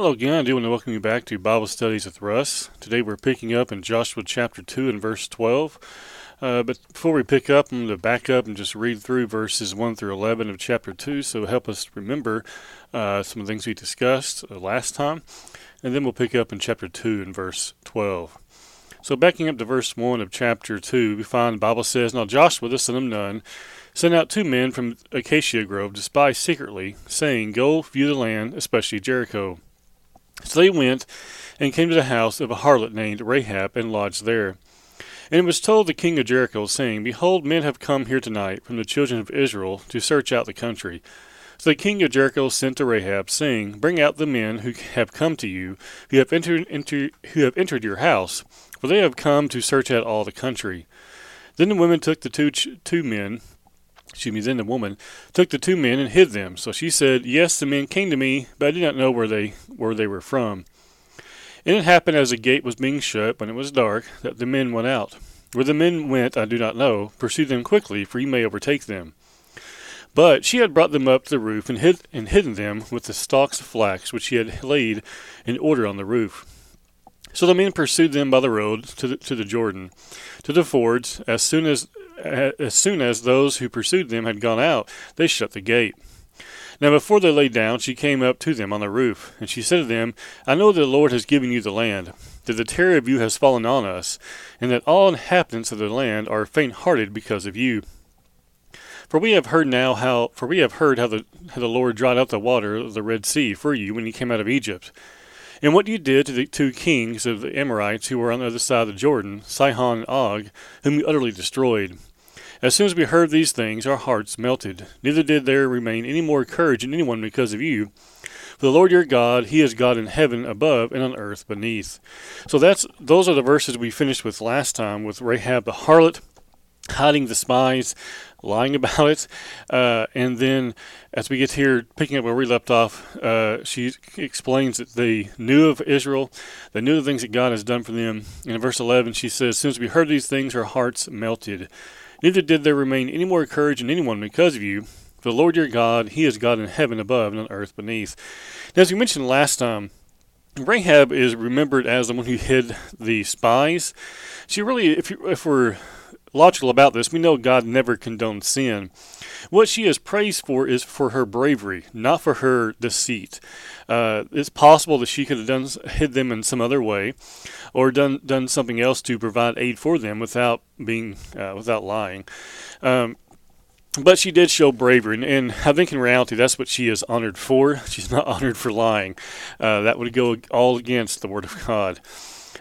Hello again. I do want to welcome you back to Bible Studies with Russ. Today we're picking up in Joshua chapter 2 and verse 12. Uh, but before we pick up, I'm going to back up and just read through verses 1 through 11 of chapter 2 so help us remember uh, some of the things we discussed uh, last time. And then we'll pick up in chapter 2 and verse 12. So backing up to verse 1 of chapter 2, we find the Bible says, Now Joshua the son of Nun sent out two men from Acacia Grove to spy secretly, saying, Go view the land, especially Jericho. So they went and came to the house of a harlot named Rahab and lodged there. And it was told the king of Jericho, saying, Behold, men have come here tonight from the children of Israel to search out the country. So the king of Jericho sent to Rahab, saying, Bring out the men who have come to you, who have entered into who have entered your house, for they have come to search out all the country. Then the women took the two two men, excuse me, then the woman took the two men and hid them. So she said, Yes, the men came to me, but I did not know where they where they were from. And it happened as the gate was being shut, when it was dark, that the men went out. Where the men went, I do not know. Pursue them quickly, for you may overtake them. But she had brought them up to the roof and, hid, and hidden them with the stalks of flax which she had laid in order on the roof. So the men pursued them by the road to the, to the Jordan, to the fords. As soon as as soon as those who pursued them had gone out, they shut the gate. Now before they lay down, she came up to them on the roof, and she said to them, I know that the Lord has given you the land, that the terror of you has fallen on us, and that all inhabitants of the land are faint-hearted because of you. For we have heard now how, for we have heard how the how the Lord dried up the water of the Red Sea for you when you came out of Egypt, and what you did to the two kings of the Amorites who were on the other side of the Jordan, Sihon and Og, whom you utterly destroyed. As soon as we heard these things, our hearts melted. Neither did there remain any more courage in anyone because of you. For the Lord your God, He is God in heaven above and on earth beneath. So that's those are the verses we finished with last time with Rahab the harlot hiding the spies, lying about it, uh, and then as we get here, picking up where we left off, uh, she explains that they knew of Israel, they knew the things that God has done for them. And in verse 11, she says, "As soon as we heard these things, our hearts melted." Neither did there remain any more courage in anyone because of you. For the Lord your God, He is God in heaven above and on earth beneath. Now, as we mentioned last time, Rahab is remembered as the one who hid the spies. She really, if, you, if we're logical about this, we know God never condoned sin. What she is praised for is for her bravery, not for her deceit. Uh, it's possible that she could have done hid them in some other way, or done done something else to provide aid for them without being uh, without lying. Um, but she did show bravery, and, and, I think in reality that's what she is honored for. She's not honored for lying. Uh, that would go all against the Word of God.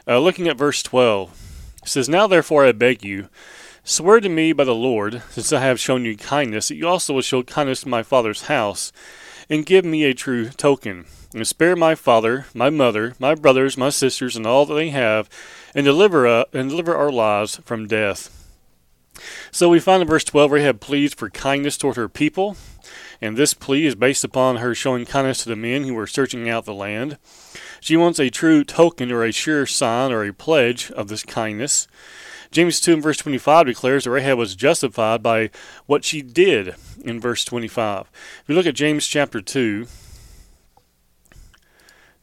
Uh, looking at verse 12, it says, Now therefore I beg you, swear to me by the Lord, since I have shown you kindness, that you also will show kindness to my father's house, and give me a true token and spare my father, my mother, my brothers, my sisters, and all that they have, and deliver uh, and deliver our lives from death. So we find in verse 12 Rahab pleads for kindness toward her people, and this plea is based upon her showing kindness to the men who were searching out the land. She wants a true token or a sure sign or a pledge of this kindness. James 2 and verse 25 declares that Rahab was justified by what she did in verse 25. If you look at James chapter 2,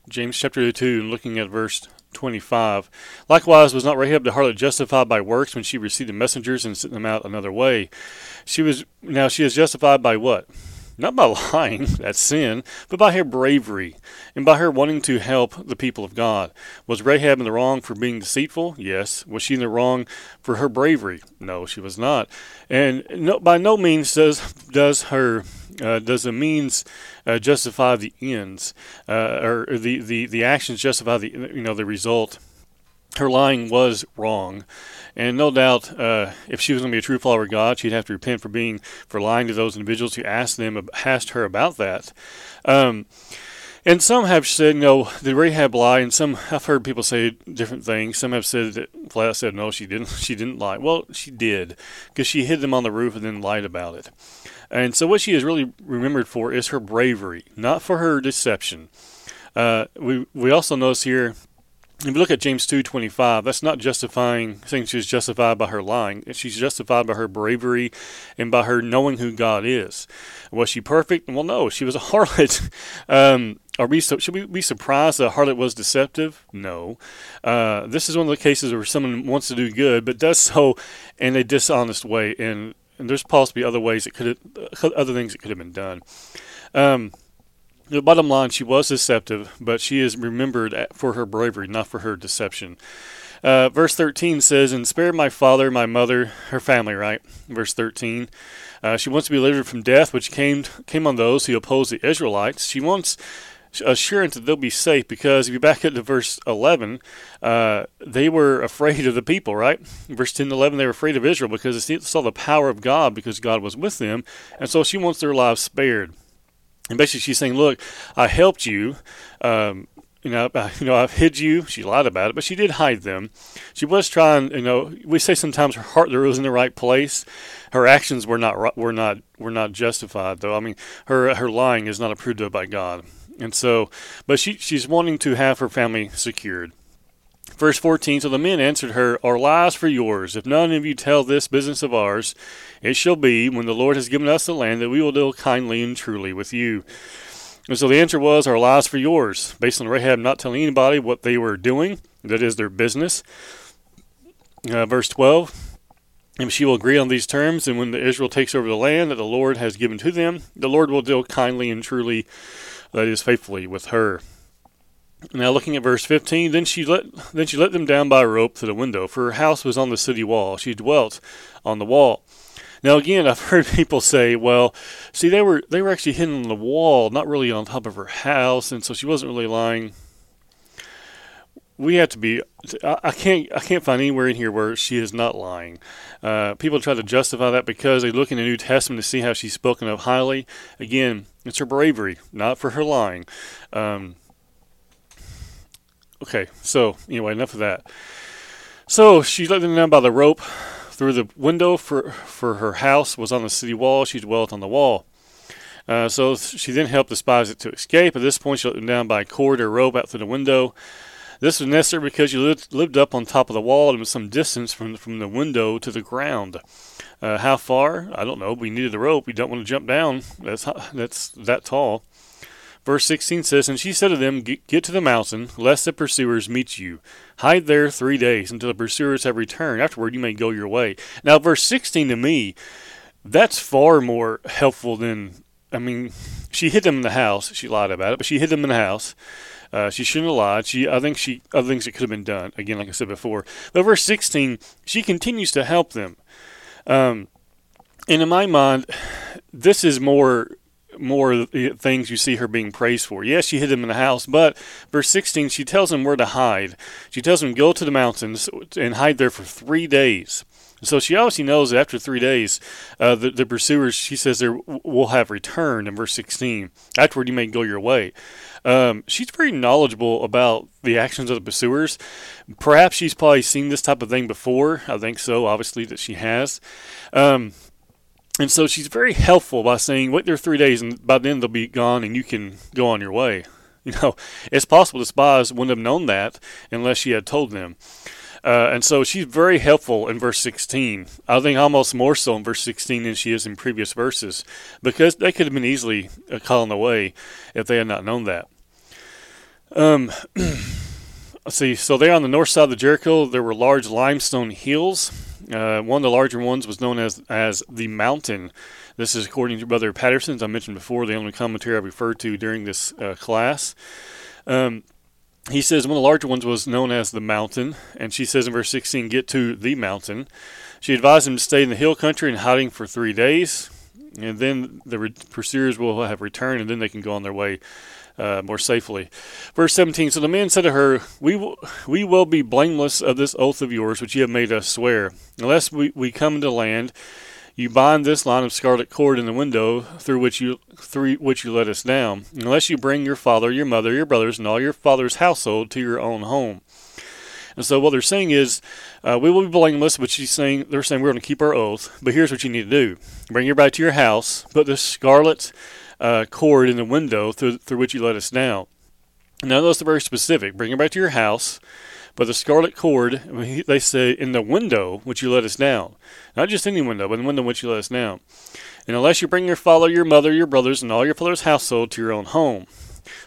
James chapter 2, and looking at verse 25. Likewise, was not Rahab the harlot justified by works when she received the messengers and sent them out another way? She was now she is justified by what? Not by lying, that's sin, but by her bravery and by her wanting to help the people of God. Was Rahab in the wrong for being deceitful? Yes. Was she in the wrong for her bravery? No, she was not. And no, by no means does does her uh, does the means uh, justify the ends, uh, or the, the the actions justify the you know the result her lying was wrong. And no doubt, uh, if she was going to be a true follower of God, she'd have to repent for being for lying to those individuals who asked them asked her about that. Um, and some have said, no, did Rahab lie? And some I've heard people say different things. Some have said that flat said no, she didn't. She didn't lie. Well, she did because she hid them on the roof and then lied about it. And so what she is really remembered for is her bravery, not for her deception. Uh, we we also notice here if you look at James 2:25, that's not justifying saying she's justified by her lying. She's justified by her bravery and by her knowing who God is. Was she perfect? Well, no, she was a harlot. Um, are we should we be surprised that harlot was deceptive? No. Uh, this is one of the cases where someone wants to do good but does so in a dishonest way, and, and there's possibly other ways it could have, other things that could have been done. Um, the bottom line, she was deceptive, but she is remembered for her bravery, not for her deception. Uh, verse 13 says, And spare my father, my mother, her family, right? Verse 13. Uh, she wants to be delivered from death, which came came on those who oppose the Israelites. She wants assurance that they'll be safe because if you back up to verse 11, uh, they were afraid of the people, right? Verse 10 11, they were afraid of Israel because they saw the power of God because God was with them. And so she wants their lives spared. And basically, she's saying, "Look, I helped you. Um, you know, I, you know, I've hid you." She lied about it, but she did hide them. She was trying. You know, we say sometimes her heart there was in the right place. Her actions were not were not were not justified, though. I mean, her her lying is not approved of by God. And so, but she she's wanting to have her family secured. Verse 14 So the men answered her, Our lives for yours. If none of you tell this business of ours, it shall be, when the Lord has given us the land, that we will deal kindly and truly with you. And so the answer was, Our lives for yours, based on Rahab not telling anybody what they were doing, that is their business. Uh, verse 12 And she will agree on these terms, and when the Israel takes over the land that the Lord has given to them, the Lord will deal kindly and truly, that is, faithfully with her. Now looking at verse 15, then she let then she let them down by a rope to the window, for her house was on the city wall. She dwelt on the wall. Now again, I've heard people say, well, see they were they were actually hidden on the wall, not really on top of her house, and so she wasn't really lying. We have to be. I, can't. I can't find anywhere in here where she is not lying. Uh, people try to justify that because they look in the New Testament to see how she's spoken of highly. Again, it's her bravery, not for her lying. Um, Okay, so anyway, enough of that. So she let them down by the rope through the window for for her house was on the city wall. She dwelt on the wall. Uh, so she then helped the spies to escape. At this point, she let them down by a cord or rope out through the window. This was necessary because you lived, lived up on top of the wall and was some distance from from the window to the ground. Uh, how far? I don't know. We needed the rope. We don't want to jump down. That's that's that tall. Verse 16 says, And she said to them, Get to the mountain, lest the pursuers meet you. Hide there three days until the pursuers have returned. Afterward, you may go your way. Now, verse 16 to me, that's far more helpful than, I mean, she hid them in the house. She lied about it, but she hid them in the house. Uh, she shouldn't have lied. She, I think she, other things that could have been done. Again, like I said before. But verse 16, she continues to help them. Um, and in my mind, this is more more things you see her being praised for. Yes, she hid them in the house, but verse 16, she tells them where to hide. She tells them, go to the mountains and hide there for three days. So she obviously knows that after three days, uh, the, the, pursuers, she says, there will have returned in verse 16. Afterward, you may go your way. Um, she's very knowledgeable about the actions of the pursuers. Perhaps she's probably seen this type of thing before. I think so, obviously, that she has. Um, and so she's very helpful by saying, wait there three days, and by then they'll be gone, and you can go on your way. You know, it's possible the spies wouldn't have known that unless she had told them. Uh, and so she's very helpful in verse 16. I think almost more so in verse 16 than she is in previous verses, because they could have been easily uh, calling away if they had not known that. Um, see. So there on the north side of Jericho, there were large limestone hills uh, one of the larger ones was known as as the Mountain. This is according to Brother Patterson, as I mentioned before, the only commentary I referred to during this uh, class. Um, he says one of the larger ones was known as the Mountain, and she says in verse 16, "Get to the mountain." She advised him to stay in the hill country and hiding for three days, and then the re- pursuers will have returned, and then they can go on their way uh, more safely. Verse 17 So the man said to her, we will, we will be blameless of this oath of yours which you have made us swear. Unless we, we come into land, you bind this line of scarlet cord in the window through which you through which you let us down, unless you bring your father, your mother, your brothers, and all your father's household to your own home. And so what they're saying is, uh, we will be blameless, but she's saying they're saying we're going to keep our oath. But here's what you need to do: bring everybody to your house, put this scarlet uh, cord in the window through, through which you let us down. Now, those are very specific. Bring her back to your house. But the scarlet cord, they say, in the window which you let us down. Not just any window, but the window which you let us down. And unless you bring your father, your mother, your brothers, and all your father's household to your own home.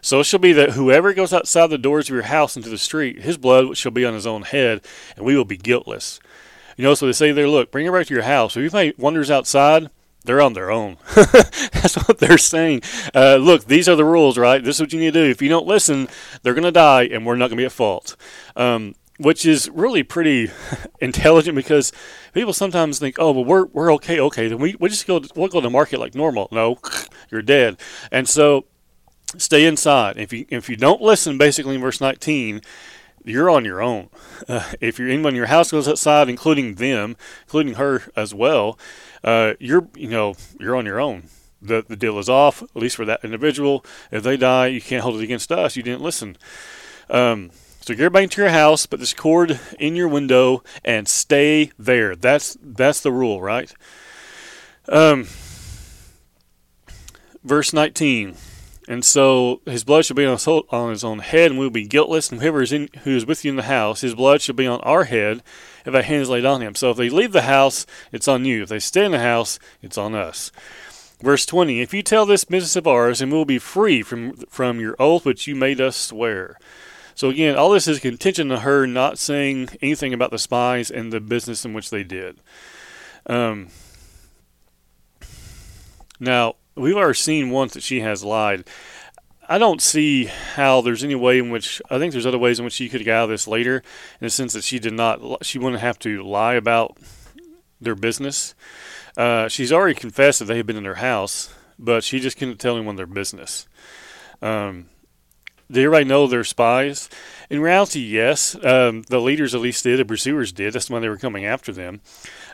So it shall be that whoever goes outside the doors of your house into the street, his blood shall be on his own head, and we will be guiltless. You know, so they say there, look, bring her back to your house. If anybody wanders outside, they're on their own. That's what they're saying. Uh, look, these are the rules, right? This is what you need to do. If you don't listen, they're going to die, and we're not going to be at fault. Um, which is really pretty intelligent because people sometimes think, oh, well, we're, we're okay, okay, then we, we just go, we'll go to market like normal. No, you're dead. And so stay inside. If you, if you don't listen, basically in verse 19, you're on your own. Uh, if you're anyone in your house goes outside, including them, including her as well, uh, you're you know you're on your own. The the deal is off, at least for that individual. If they die, you can't hold it against us. You didn't listen. Um, so get back to your house, put this cord in your window, and stay there. That's that's the rule, right? Um, verse 19. And so his blood shall be on his, on his own head, and we will be guiltless. And whoever is in, who is with you in the house, his blood shall be on our head, if a hand is laid on him. So if they leave the house, it's on you. If they stay in the house, it's on us. Verse 20 If you tell this business of ours, and we will be free from, from your oath which you made us swear. So again, all this is contingent on her not saying anything about the spies and the business in which they did. Um, now, we've already seen once that she has lied. I don't see how there's any way in which I think there's other ways in which she could get out of this later, in the sense that she did not, she wouldn't have to lie about their business. Uh, she's already confessed that they had been in her house, but she just couldn't tell anyone their business. Um, did everybody know they're spies? In reality, yes. Um, the leaders at least did. The pursuers did. That's why they were coming after them.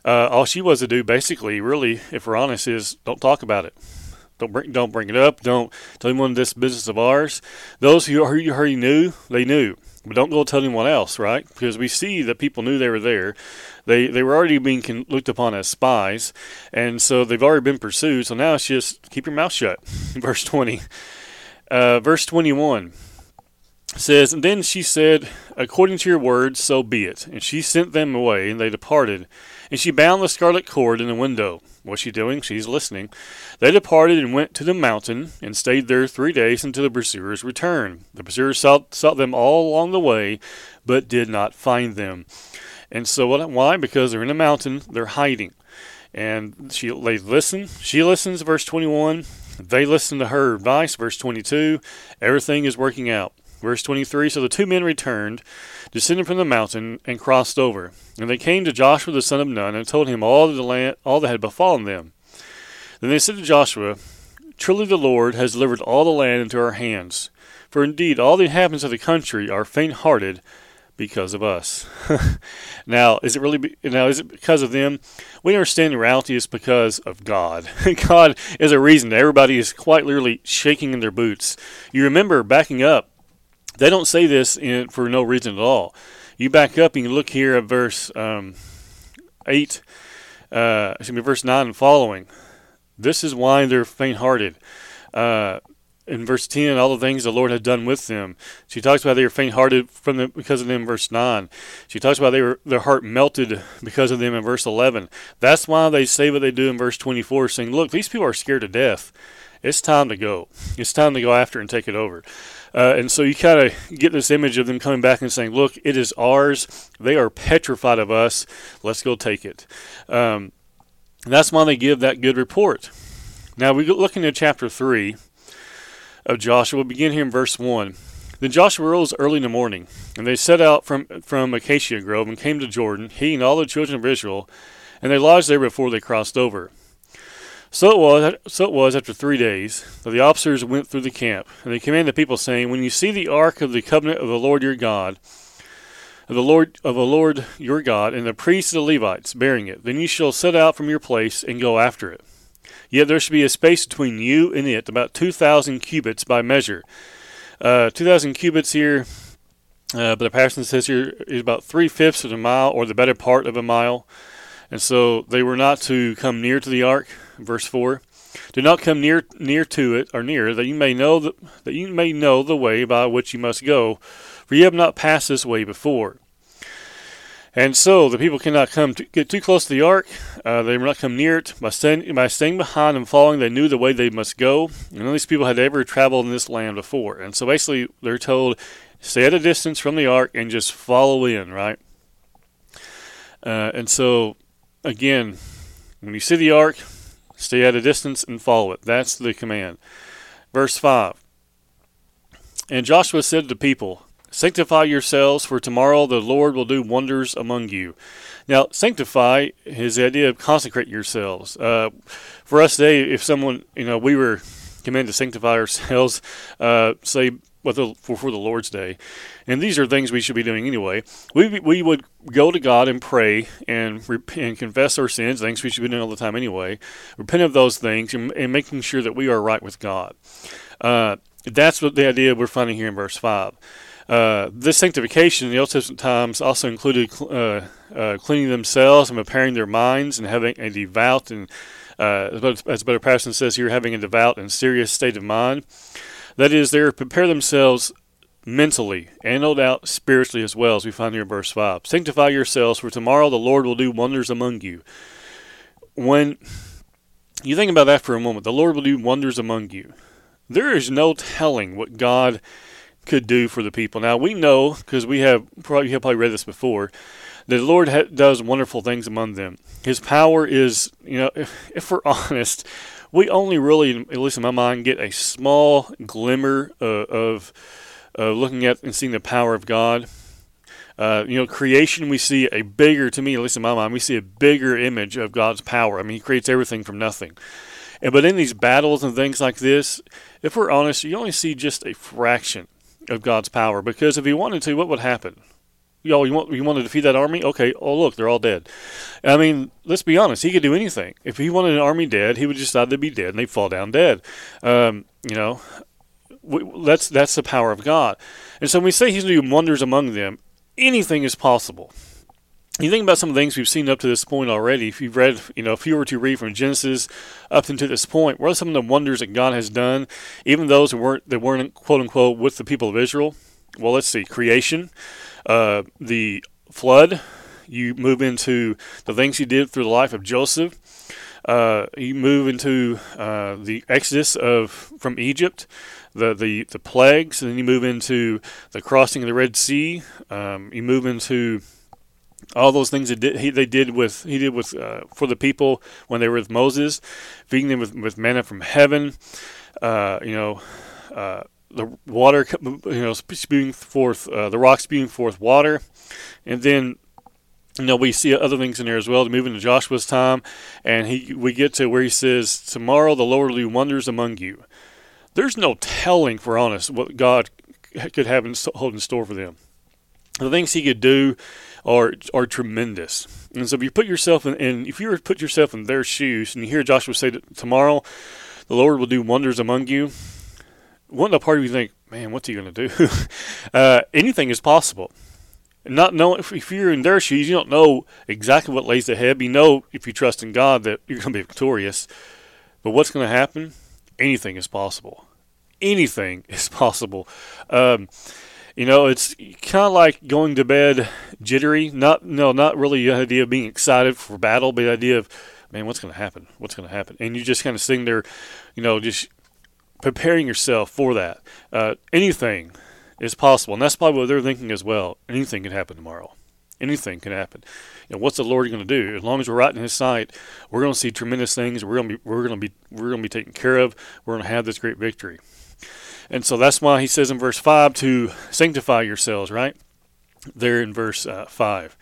Uh, all she was to do, basically, really, if we're honest, is don't talk about it. Don't bring don't bring it up. Don't tell anyone this business of ours. Those who who you already knew, they knew. But don't go tell anyone else, right? Because we see that people knew they were there. They they were already being looked upon as spies, and so they've already been pursued. So now it's just keep your mouth shut. Verse twenty, uh, verse twenty one says, And then she said, According to your words, so be it. And she sent them away, and they departed. And she bound the scarlet cord in the window. What's she doing? She's listening. They departed and went to the mountain, and stayed there three days until the pursuers returned. The pursuers sought, sought them all along the way, but did not find them. And so, why? Because they're in the mountain, they're hiding. And she, they listen. She listens, verse 21. They listen to her advice, verse 22. Everything is working out. Verse 23 So the two men returned, descended from the mountain, and crossed over. And they came to Joshua the son of Nun, and told him all, the land, all that had befallen them. Then they said to Joshua, Truly the Lord has delivered all the land into our hands. For indeed all the inhabitants of the country are faint hearted because of us. now, is it really be, now is it because of them? We understand the reality is because of God. God is a reason that everybody is quite literally shaking in their boots. You remember backing up they don't say this in, for no reason at all. You back up and you look here at verse um, 8, uh, excuse me, verse 9 and following. This is why they're faint hearted. Uh, in verse 10, all the things the Lord had done with them. She talks about they were faint hearted from because of them verse 9. She talks about they were their heart melted because of them in verse 11. That's why they say what they do in verse 24, saying, Look, these people are scared to death. It's time to go. It's time to go after and take it over. Uh, and so you kind of get this image of them coming back and saying, Look, it is ours. They are petrified of us. Let's go take it. Um, that's why they give that good report. Now, we look into chapter 3 of Joshua. We'll begin here in verse 1. Then Joshua rose early in the morning, and they set out from, from Acacia Grove and came to Jordan, he and all the children of Israel, and they lodged there before they crossed over. So it was. So it was after three days that the officers went through the camp, and they commanded the people, saying, "When you see the ark of the covenant of the Lord your God, of the Lord of the Lord your God, and the priests and the Levites bearing it, then you shall set out from your place and go after it. Yet there shall be a space between you and it, about two thousand cubits by measure. Uh, two thousand cubits here." Uh, but the Passion says here is about three fifths of a mile, or the better part of a mile. And so they were not to come near to the ark, verse 4. Do not come near near to it or near, that you may know the, that you may know the way by which you must go, for you have not passed this way before. And so the people cannot come to, get too close to the ark. Uh, they will not come near it. By staying, by staying behind and following, they knew the way they must go. And none of these people had ever traveled in this land before. And so basically, they're told, stay at a distance from the ark and just follow in, right? Uh, and so, again, when you see the ark, stay at a distance and follow it. That's the command. Verse 5 And Joshua said to the people, Sanctify yourselves, for tomorrow the Lord will do wonders among you. Now, sanctify is the idea of consecrate yourselves. Uh, for us today, if someone, you know, we were commanded to sanctify ourselves, uh, say, the, for, for the Lord's Day, and these are things we should be doing anyway. We, we would go to God and pray and and confess our sins, things we should be doing all the time anyway. Repent of those things and, and making sure that we are right with God. Uh, that's what the idea we're finding here in verse five. Uh, this sanctification in the Old Testament times also included uh, uh, cleaning themselves and preparing their minds and having a devout and, uh, as Brother Patterson says here, having a devout and serious state of mind. That is, they prepare themselves mentally and no doubt spiritually as well, as we find here in verse 5. Sanctify yourselves, for tomorrow the Lord will do wonders among you. When you think about that for a moment, the Lord will do wonders among you. There is no telling what God could do for the people. Now we know because we have probably have probably read this before that the Lord ha- does wonderful things among them. His power is, you know, if, if we're honest, we only really, at least in my mind, get a small glimmer uh, of uh, looking at and seeing the power of God. Uh, you know, creation, we see a bigger, to me, at least in my mind, we see a bigger image of God's power. I mean, He creates everything from nothing. And but in these battles and things like this, if we're honest, you only see just a fraction of God's power. Because if He wanted to, what would happen? Yo, you want you want to defeat that army? Okay. Oh, look, they're all dead. I mean, let's be honest. He could do anything. If he wanted an army dead, he would just decide they'd be dead, and they'd fall down dead. Um, you know, we, that's that's the power of God. And so when we say He's doing wonders among them, anything is possible. You think about some of the things we've seen up to this point already. If you've read, you know, if you were to read from Genesis up until this point, what are some of the wonders that God has done, even those that weren't that weren't quote unquote with the people of Israel? Well, let's see, creation uh, the flood. You move into the things he did through the life of Joseph. Uh, you move into uh, the exodus of from Egypt, the, the the plagues, and then you move into the crossing of the Red Sea. Um, you move into all those things that did, he, they did with he did with uh, for the people when they were with Moses, feeding them with, with manna from heaven. Uh, you know, uh, the water, you know, spewing forth, uh, the rock spewing forth water. And then, you know, we see other things in there as well Moving to Joshua's time. And he, we get to where he says, Tomorrow the Lord will do wonders among you. There's no telling, for honest, what God could have in, hold in store for them. The things he could do are are tremendous. And so if you put yourself in, and if you were to put yourself in their shoes, and you hear Joshua say tomorrow the Lord will do wonders among you, one of the part of you think, man, what's he going to do? uh, anything is possible. Not know if, if you're in their shoes, you don't know exactly what lays ahead. You know if you trust in God that you're going to be victorious. But what's going to happen? Anything is possible. Anything is possible. Um, you know, it's kind of like going to bed jittery. Not no, not really the idea of being excited for battle, but the idea of, man, what's going to happen? What's going to happen? And you just kind of sitting there, you know, just preparing yourself for that. Uh, anything is possible, and that's probably what they're thinking as well. Anything can happen tomorrow. Anything can happen. You know, what's the Lord going to do? As long as we're right in His sight, we're going to see tremendous things. We're going to be we're going to be we're going to be taken care of. We're going to have this great victory. And so that's why He says in verse five to sanctify yourselves. Right there in verse uh, five.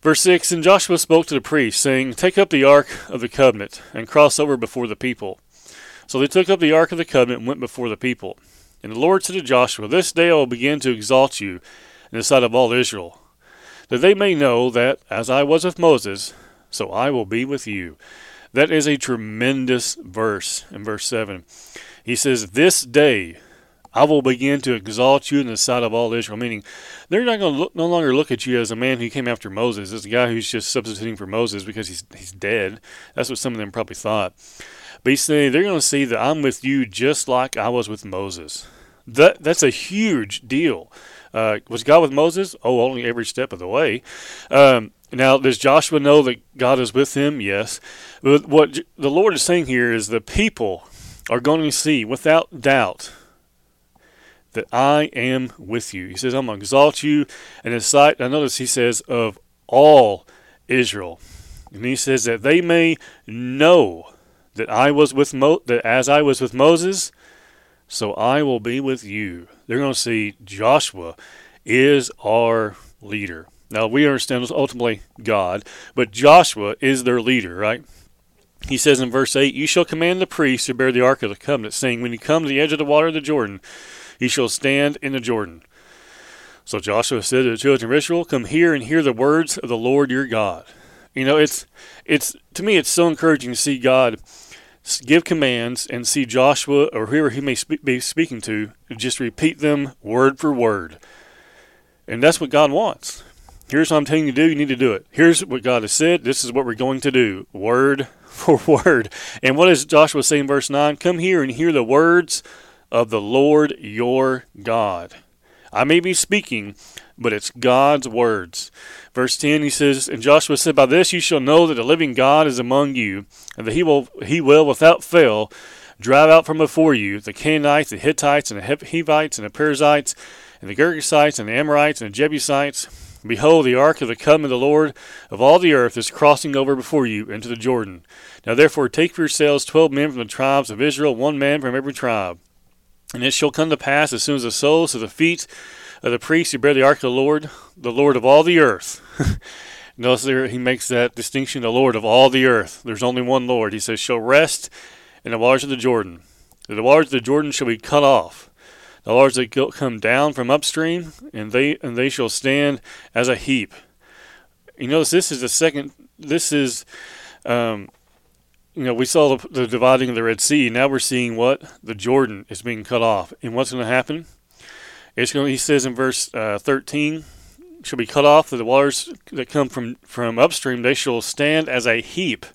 Verse 6 And Joshua spoke to the priests, saying, Take up the ark of the covenant, and cross over before the people. So they took up the ark of the covenant and went before the people. And the Lord said to Joshua, This day I will begin to exalt you in the sight of all Israel, that they may know that, as I was with Moses, so I will be with you. That is a tremendous verse in verse 7. He says, This day I will begin to exalt you in the sight of all Israel. Meaning, they're not going to no longer look at you as a man who came after Moses, as a guy who's just substituting for Moses because he's he's dead. That's what some of them probably thought. But he's saying they're going to see that I'm with you just like I was with Moses. That that's a huge deal. Uh, was God with Moses? Oh, only every step of the way. Um, now, does Joshua know that God is with him? Yes. But what the Lord is saying here is the people are going to see without doubt that I am with you. He says, I'm going to exalt you in the sight. I notice he says, of all Israel. And he says that they may know that I was with Mo- that as I was with Moses, so I will be with you. They're going to see Joshua is our leader. Now we understand it's ultimately God, but Joshua is their leader, right? He says in verse 8, You shall command the priests to bear the ark of the covenant, saying, When you come to the edge of the water of the Jordan, he shall stand in the Jordan. So Joshua said to the children of Israel, Come here and hear the words of the Lord your God. You know, it's it's to me it's so encouraging to see God give commands and see Joshua or whoever he may be speaking to just repeat them word for word. And that's what God wants. Here's what I'm telling you to do, you need to do it. Here's what God has said, this is what we're going to do, word for word. And what does Joshua say in verse 9? Come here and hear the words of the Lord your God. I may be speaking, but it's God's words. Verse 10 he says, And Joshua said, By this you shall know that the living God is among you, and that he will he will without fail drive out from before you the Canaanites, the Hittites, and the Hivites, and the Perizzites, and the Girgashites, and the Amorites, and the Jebusites. Behold, the ark of the covenant of the Lord of all the earth is crossing over before you into the Jordan. Now therefore take for yourselves twelve men from the tribes of Israel, one man from every tribe. And it shall come to pass as soon as the soles of the feet of the priests who bear the ark of the Lord, the Lord of all the earth. Notice there he makes that distinction, the Lord of all the earth. There's only one Lord. He says, shall rest in the waters of the Jordan. The waters of the Jordan shall be cut off. The waters that come down from upstream, and they and they shall stand as a heap. You notice this is the second. This is um, you know, we saw the, the, dividing of the Red Sea. Now we're seeing what the Jordan is being cut off, and what's going to happen? It's going. He says in verse uh, 13, "Shall be cut off. The waters that come from from upstream, they shall stand as a heap.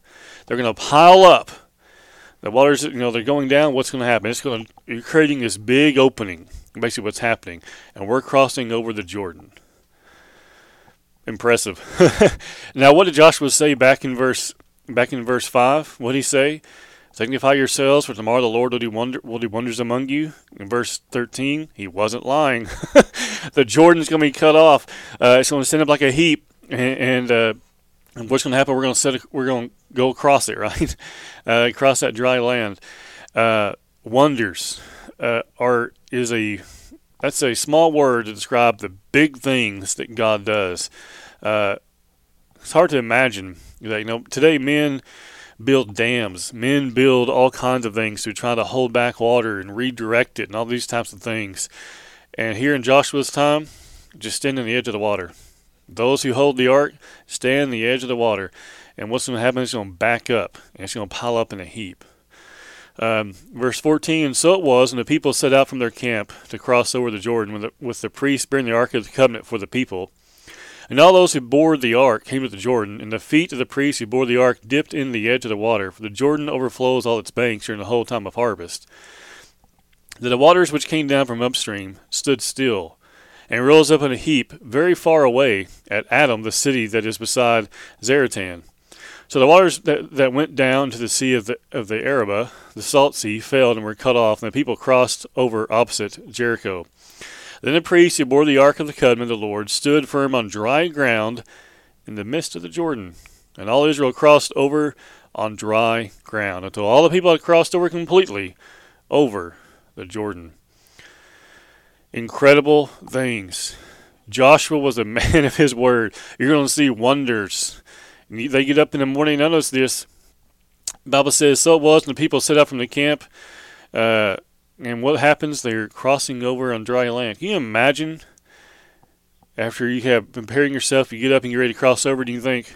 They're going to pile up. The waters, you know, they're going down. What's going to happen? It's going to you're creating this big opening. Basically, what's happening, and we're crossing over the Jordan." Impressive. now, what did Joshua say back in verse back in verse 5, what did he say? Sanctify yourselves, for tomorrow the Lord will do, wonder, will do wonders among you. In verse 13, he wasn't lying. the Jordan's going to be cut off. Uh, it's going to stand up like a heap, and, and, uh, what's going to happen? We're going to set. A, we're going to go across it, right? Uh, across that dry land. Uh, wonders uh, are is a that's a small word to describe the big things that God does. Uh, it's hard to imagine that you know, today men build dams, men build all kinds of things to try to hold back water and redirect it and all these types of things. And here in Joshua's time, just stand on the edge of the water. Those who hold the ark stand on the edge of the water. And what's going to happen is going to back up and it's going to pile up in a heap. Um, verse 14 And so it was, and the people set out from their camp to cross over the Jordan with the, with the priests bearing the ark of the covenant for the people. And all those who bore the ark came to the Jordan, and the feet of the priests who bore the ark dipped in the edge of the water, for the Jordan overflows all its banks during the whole time of harvest. Then the waters which came down from upstream stood still, and rose up in a heap very far away at Adam, the city that is beside Zaretan. So the waters that, that went down to the sea of the of the Arabah, the salt sea, failed and were cut off, and the people crossed over opposite Jericho. Then the priest who bore the ark of the covenant of the Lord stood firm on dry ground in the midst of the Jordan. And all Israel crossed over on dry ground until all the people had crossed over completely over the Jordan. Incredible things. Joshua was a man of his word. You're going to see wonders. They get up in the morning. Notice this. The Bible says, So it was, and the people set out from the camp. Uh, and what happens? They're crossing over on dry land. Can you imagine? After you have preparing yourself, you get up and you're ready to cross over, do you think,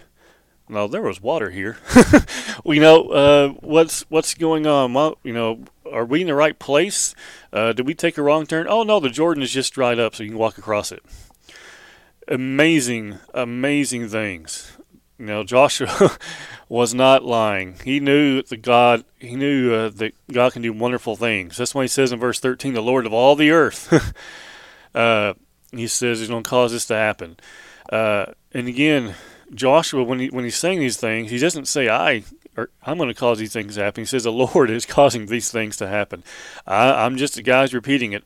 No, there was water here. you know, uh, what's what's going on? Well, you know, are we in the right place? Uh, did we take a wrong turn? Oh no, the Jordan is just dried up, so you can walk across it. Amazing, amazing things. You know, Joshua was not lying. He knew that God, he knew uh, that God can do wonderful things. That's why he says in verse 13, "The Lord of all the earth." uh, he says he's going to cause this to happen. Uh, and again, Joshua, when he when he's saying these things, he doesn't say I or I'm going to cause these things to happen. He says the Lord is causing these things to happen. I, am just a guy's repeating it.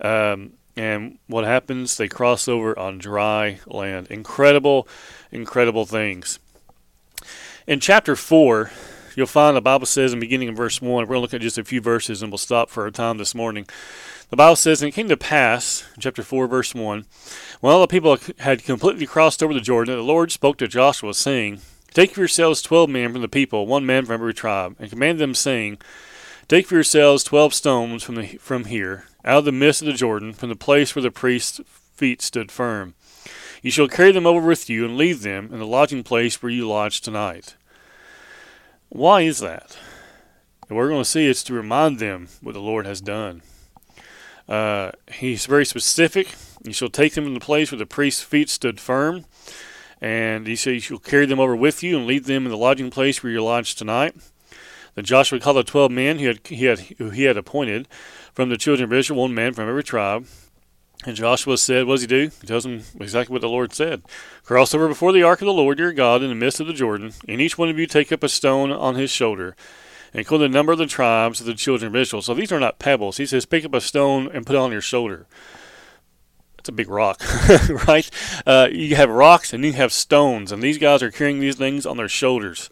Um, and what happens? They cross over on dry land. Incredible, incredible things. In chapter four, you'll find the Bible says in beginning in verse one. We're going to look at just a few verses, and we'll stop for our time this morning. The Bible says, And it came to pass, chapter 4, verse 1, when all the people had completely crossed over the Jordan, the Lord spoke to Joshua, saying, Take for yourselves twelve men from the people, one man from every tribe, and command them, saying, Take for yourselves twelve stones from, the, from here, out of the midst of the Jordan, from the place where the priest's feet stood firm. You shall carry them over with you and leave them in the lodging place where you lodge tonight. Why is that? And we're going to see it's to remind them what the Lord has done. Uh, he's very specific. You shall take them in the place where the priest's feet stood firm. And he said, You shall carry them over with you and lead them in the lodging place where you lodge tonight. Then Joshua called the twelve men he had, he had, who he had appointed from the children of Israel, one man from every tribe. And Joshua said, What does he do? He tells them exactly what the Lord said. Cross over before the ark of the Lord your God in the midst of the Jordan, and each one of you take up a stone on his shoulder and call the number of the tribes of the children of Israel. So these are not pebbles. He says, pick up a stone and put it on your shoulder. That's a big rock, right? Uh, you have rocks and you have stones, and these guys are carrying these things on their shoulders.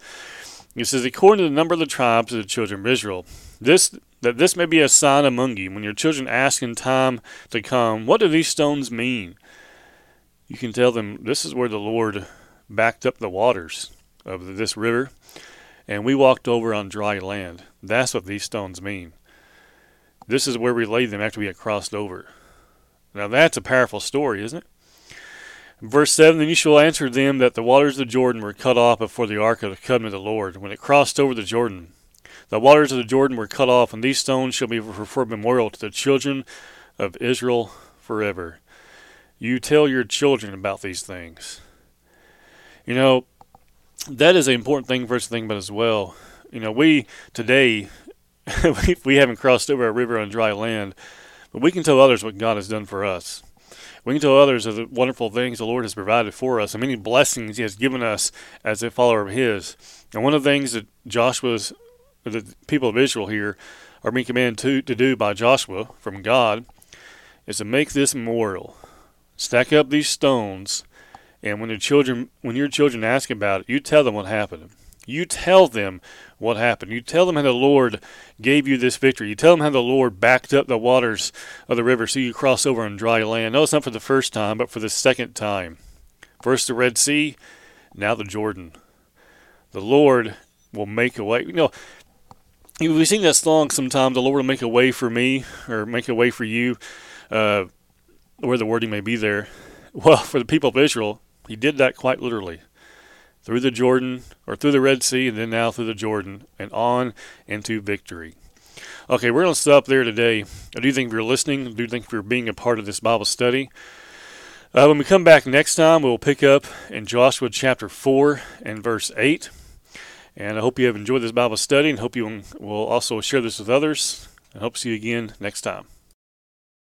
He says, according to the number of the tribes of the children of Israel, this that this may be a sign among you when your children ask in time to come, what do these stones mean? You can tell them this is where the Lord backed up the waters of this river and we walked over on dry land. That's what these stones mean. This is where we laid them after we had crossed over. Now that's a powerful story, isn't it? Verse 7 Then you shall answer them that the waters of Jordan were cut off before the ark of the covenant of the Lord, when it crossed over the Jordan. The waters of the Jordan were cut off, and these stones shall be for a memorial to the children of Israel forever. You tell your children about these things. You know, that is an important thing for us to think about as well. You know, we today we, haven't crossed over a river on dry land, but we can tell others what God has done for us. We can tell others of the wonderful things the Lord has provided for us and many blessings He has given us as a follower of His. And one of the things that Joshua's, the people of Israel here, are being commanded to, to do by Joshua from God is to make this memorial. Stack up these stones and when your children when your children ask about it, you tell them what happened. You tell them what happened. You tell them how the Lord gave you this victory. You tell them how the Lord backed up the waters of the river so you cross over on dry land. No, it's not for the first time, but for the second time. First the Red Sea, now the Jordan. The Lord will make a way. You know, we sing that song sometimes, the Lord will make a way for me or make a way for you, uh, where the wording may be there. Well, for the people of Israel, he did that quite literally. Through the Jordan, or through the Red Sea, and then now through the Jordan, and on into victory. Okay, we're going to stop there today. I do think if you're listening, I do think if you're being a part of this Bible study. Uh, when we come back next time, we'll pick up in Joshua chapter 4 and verse 8. And I hope you have enjoyed this Bible study and hope you will also share this with others. I hope to see you again next time.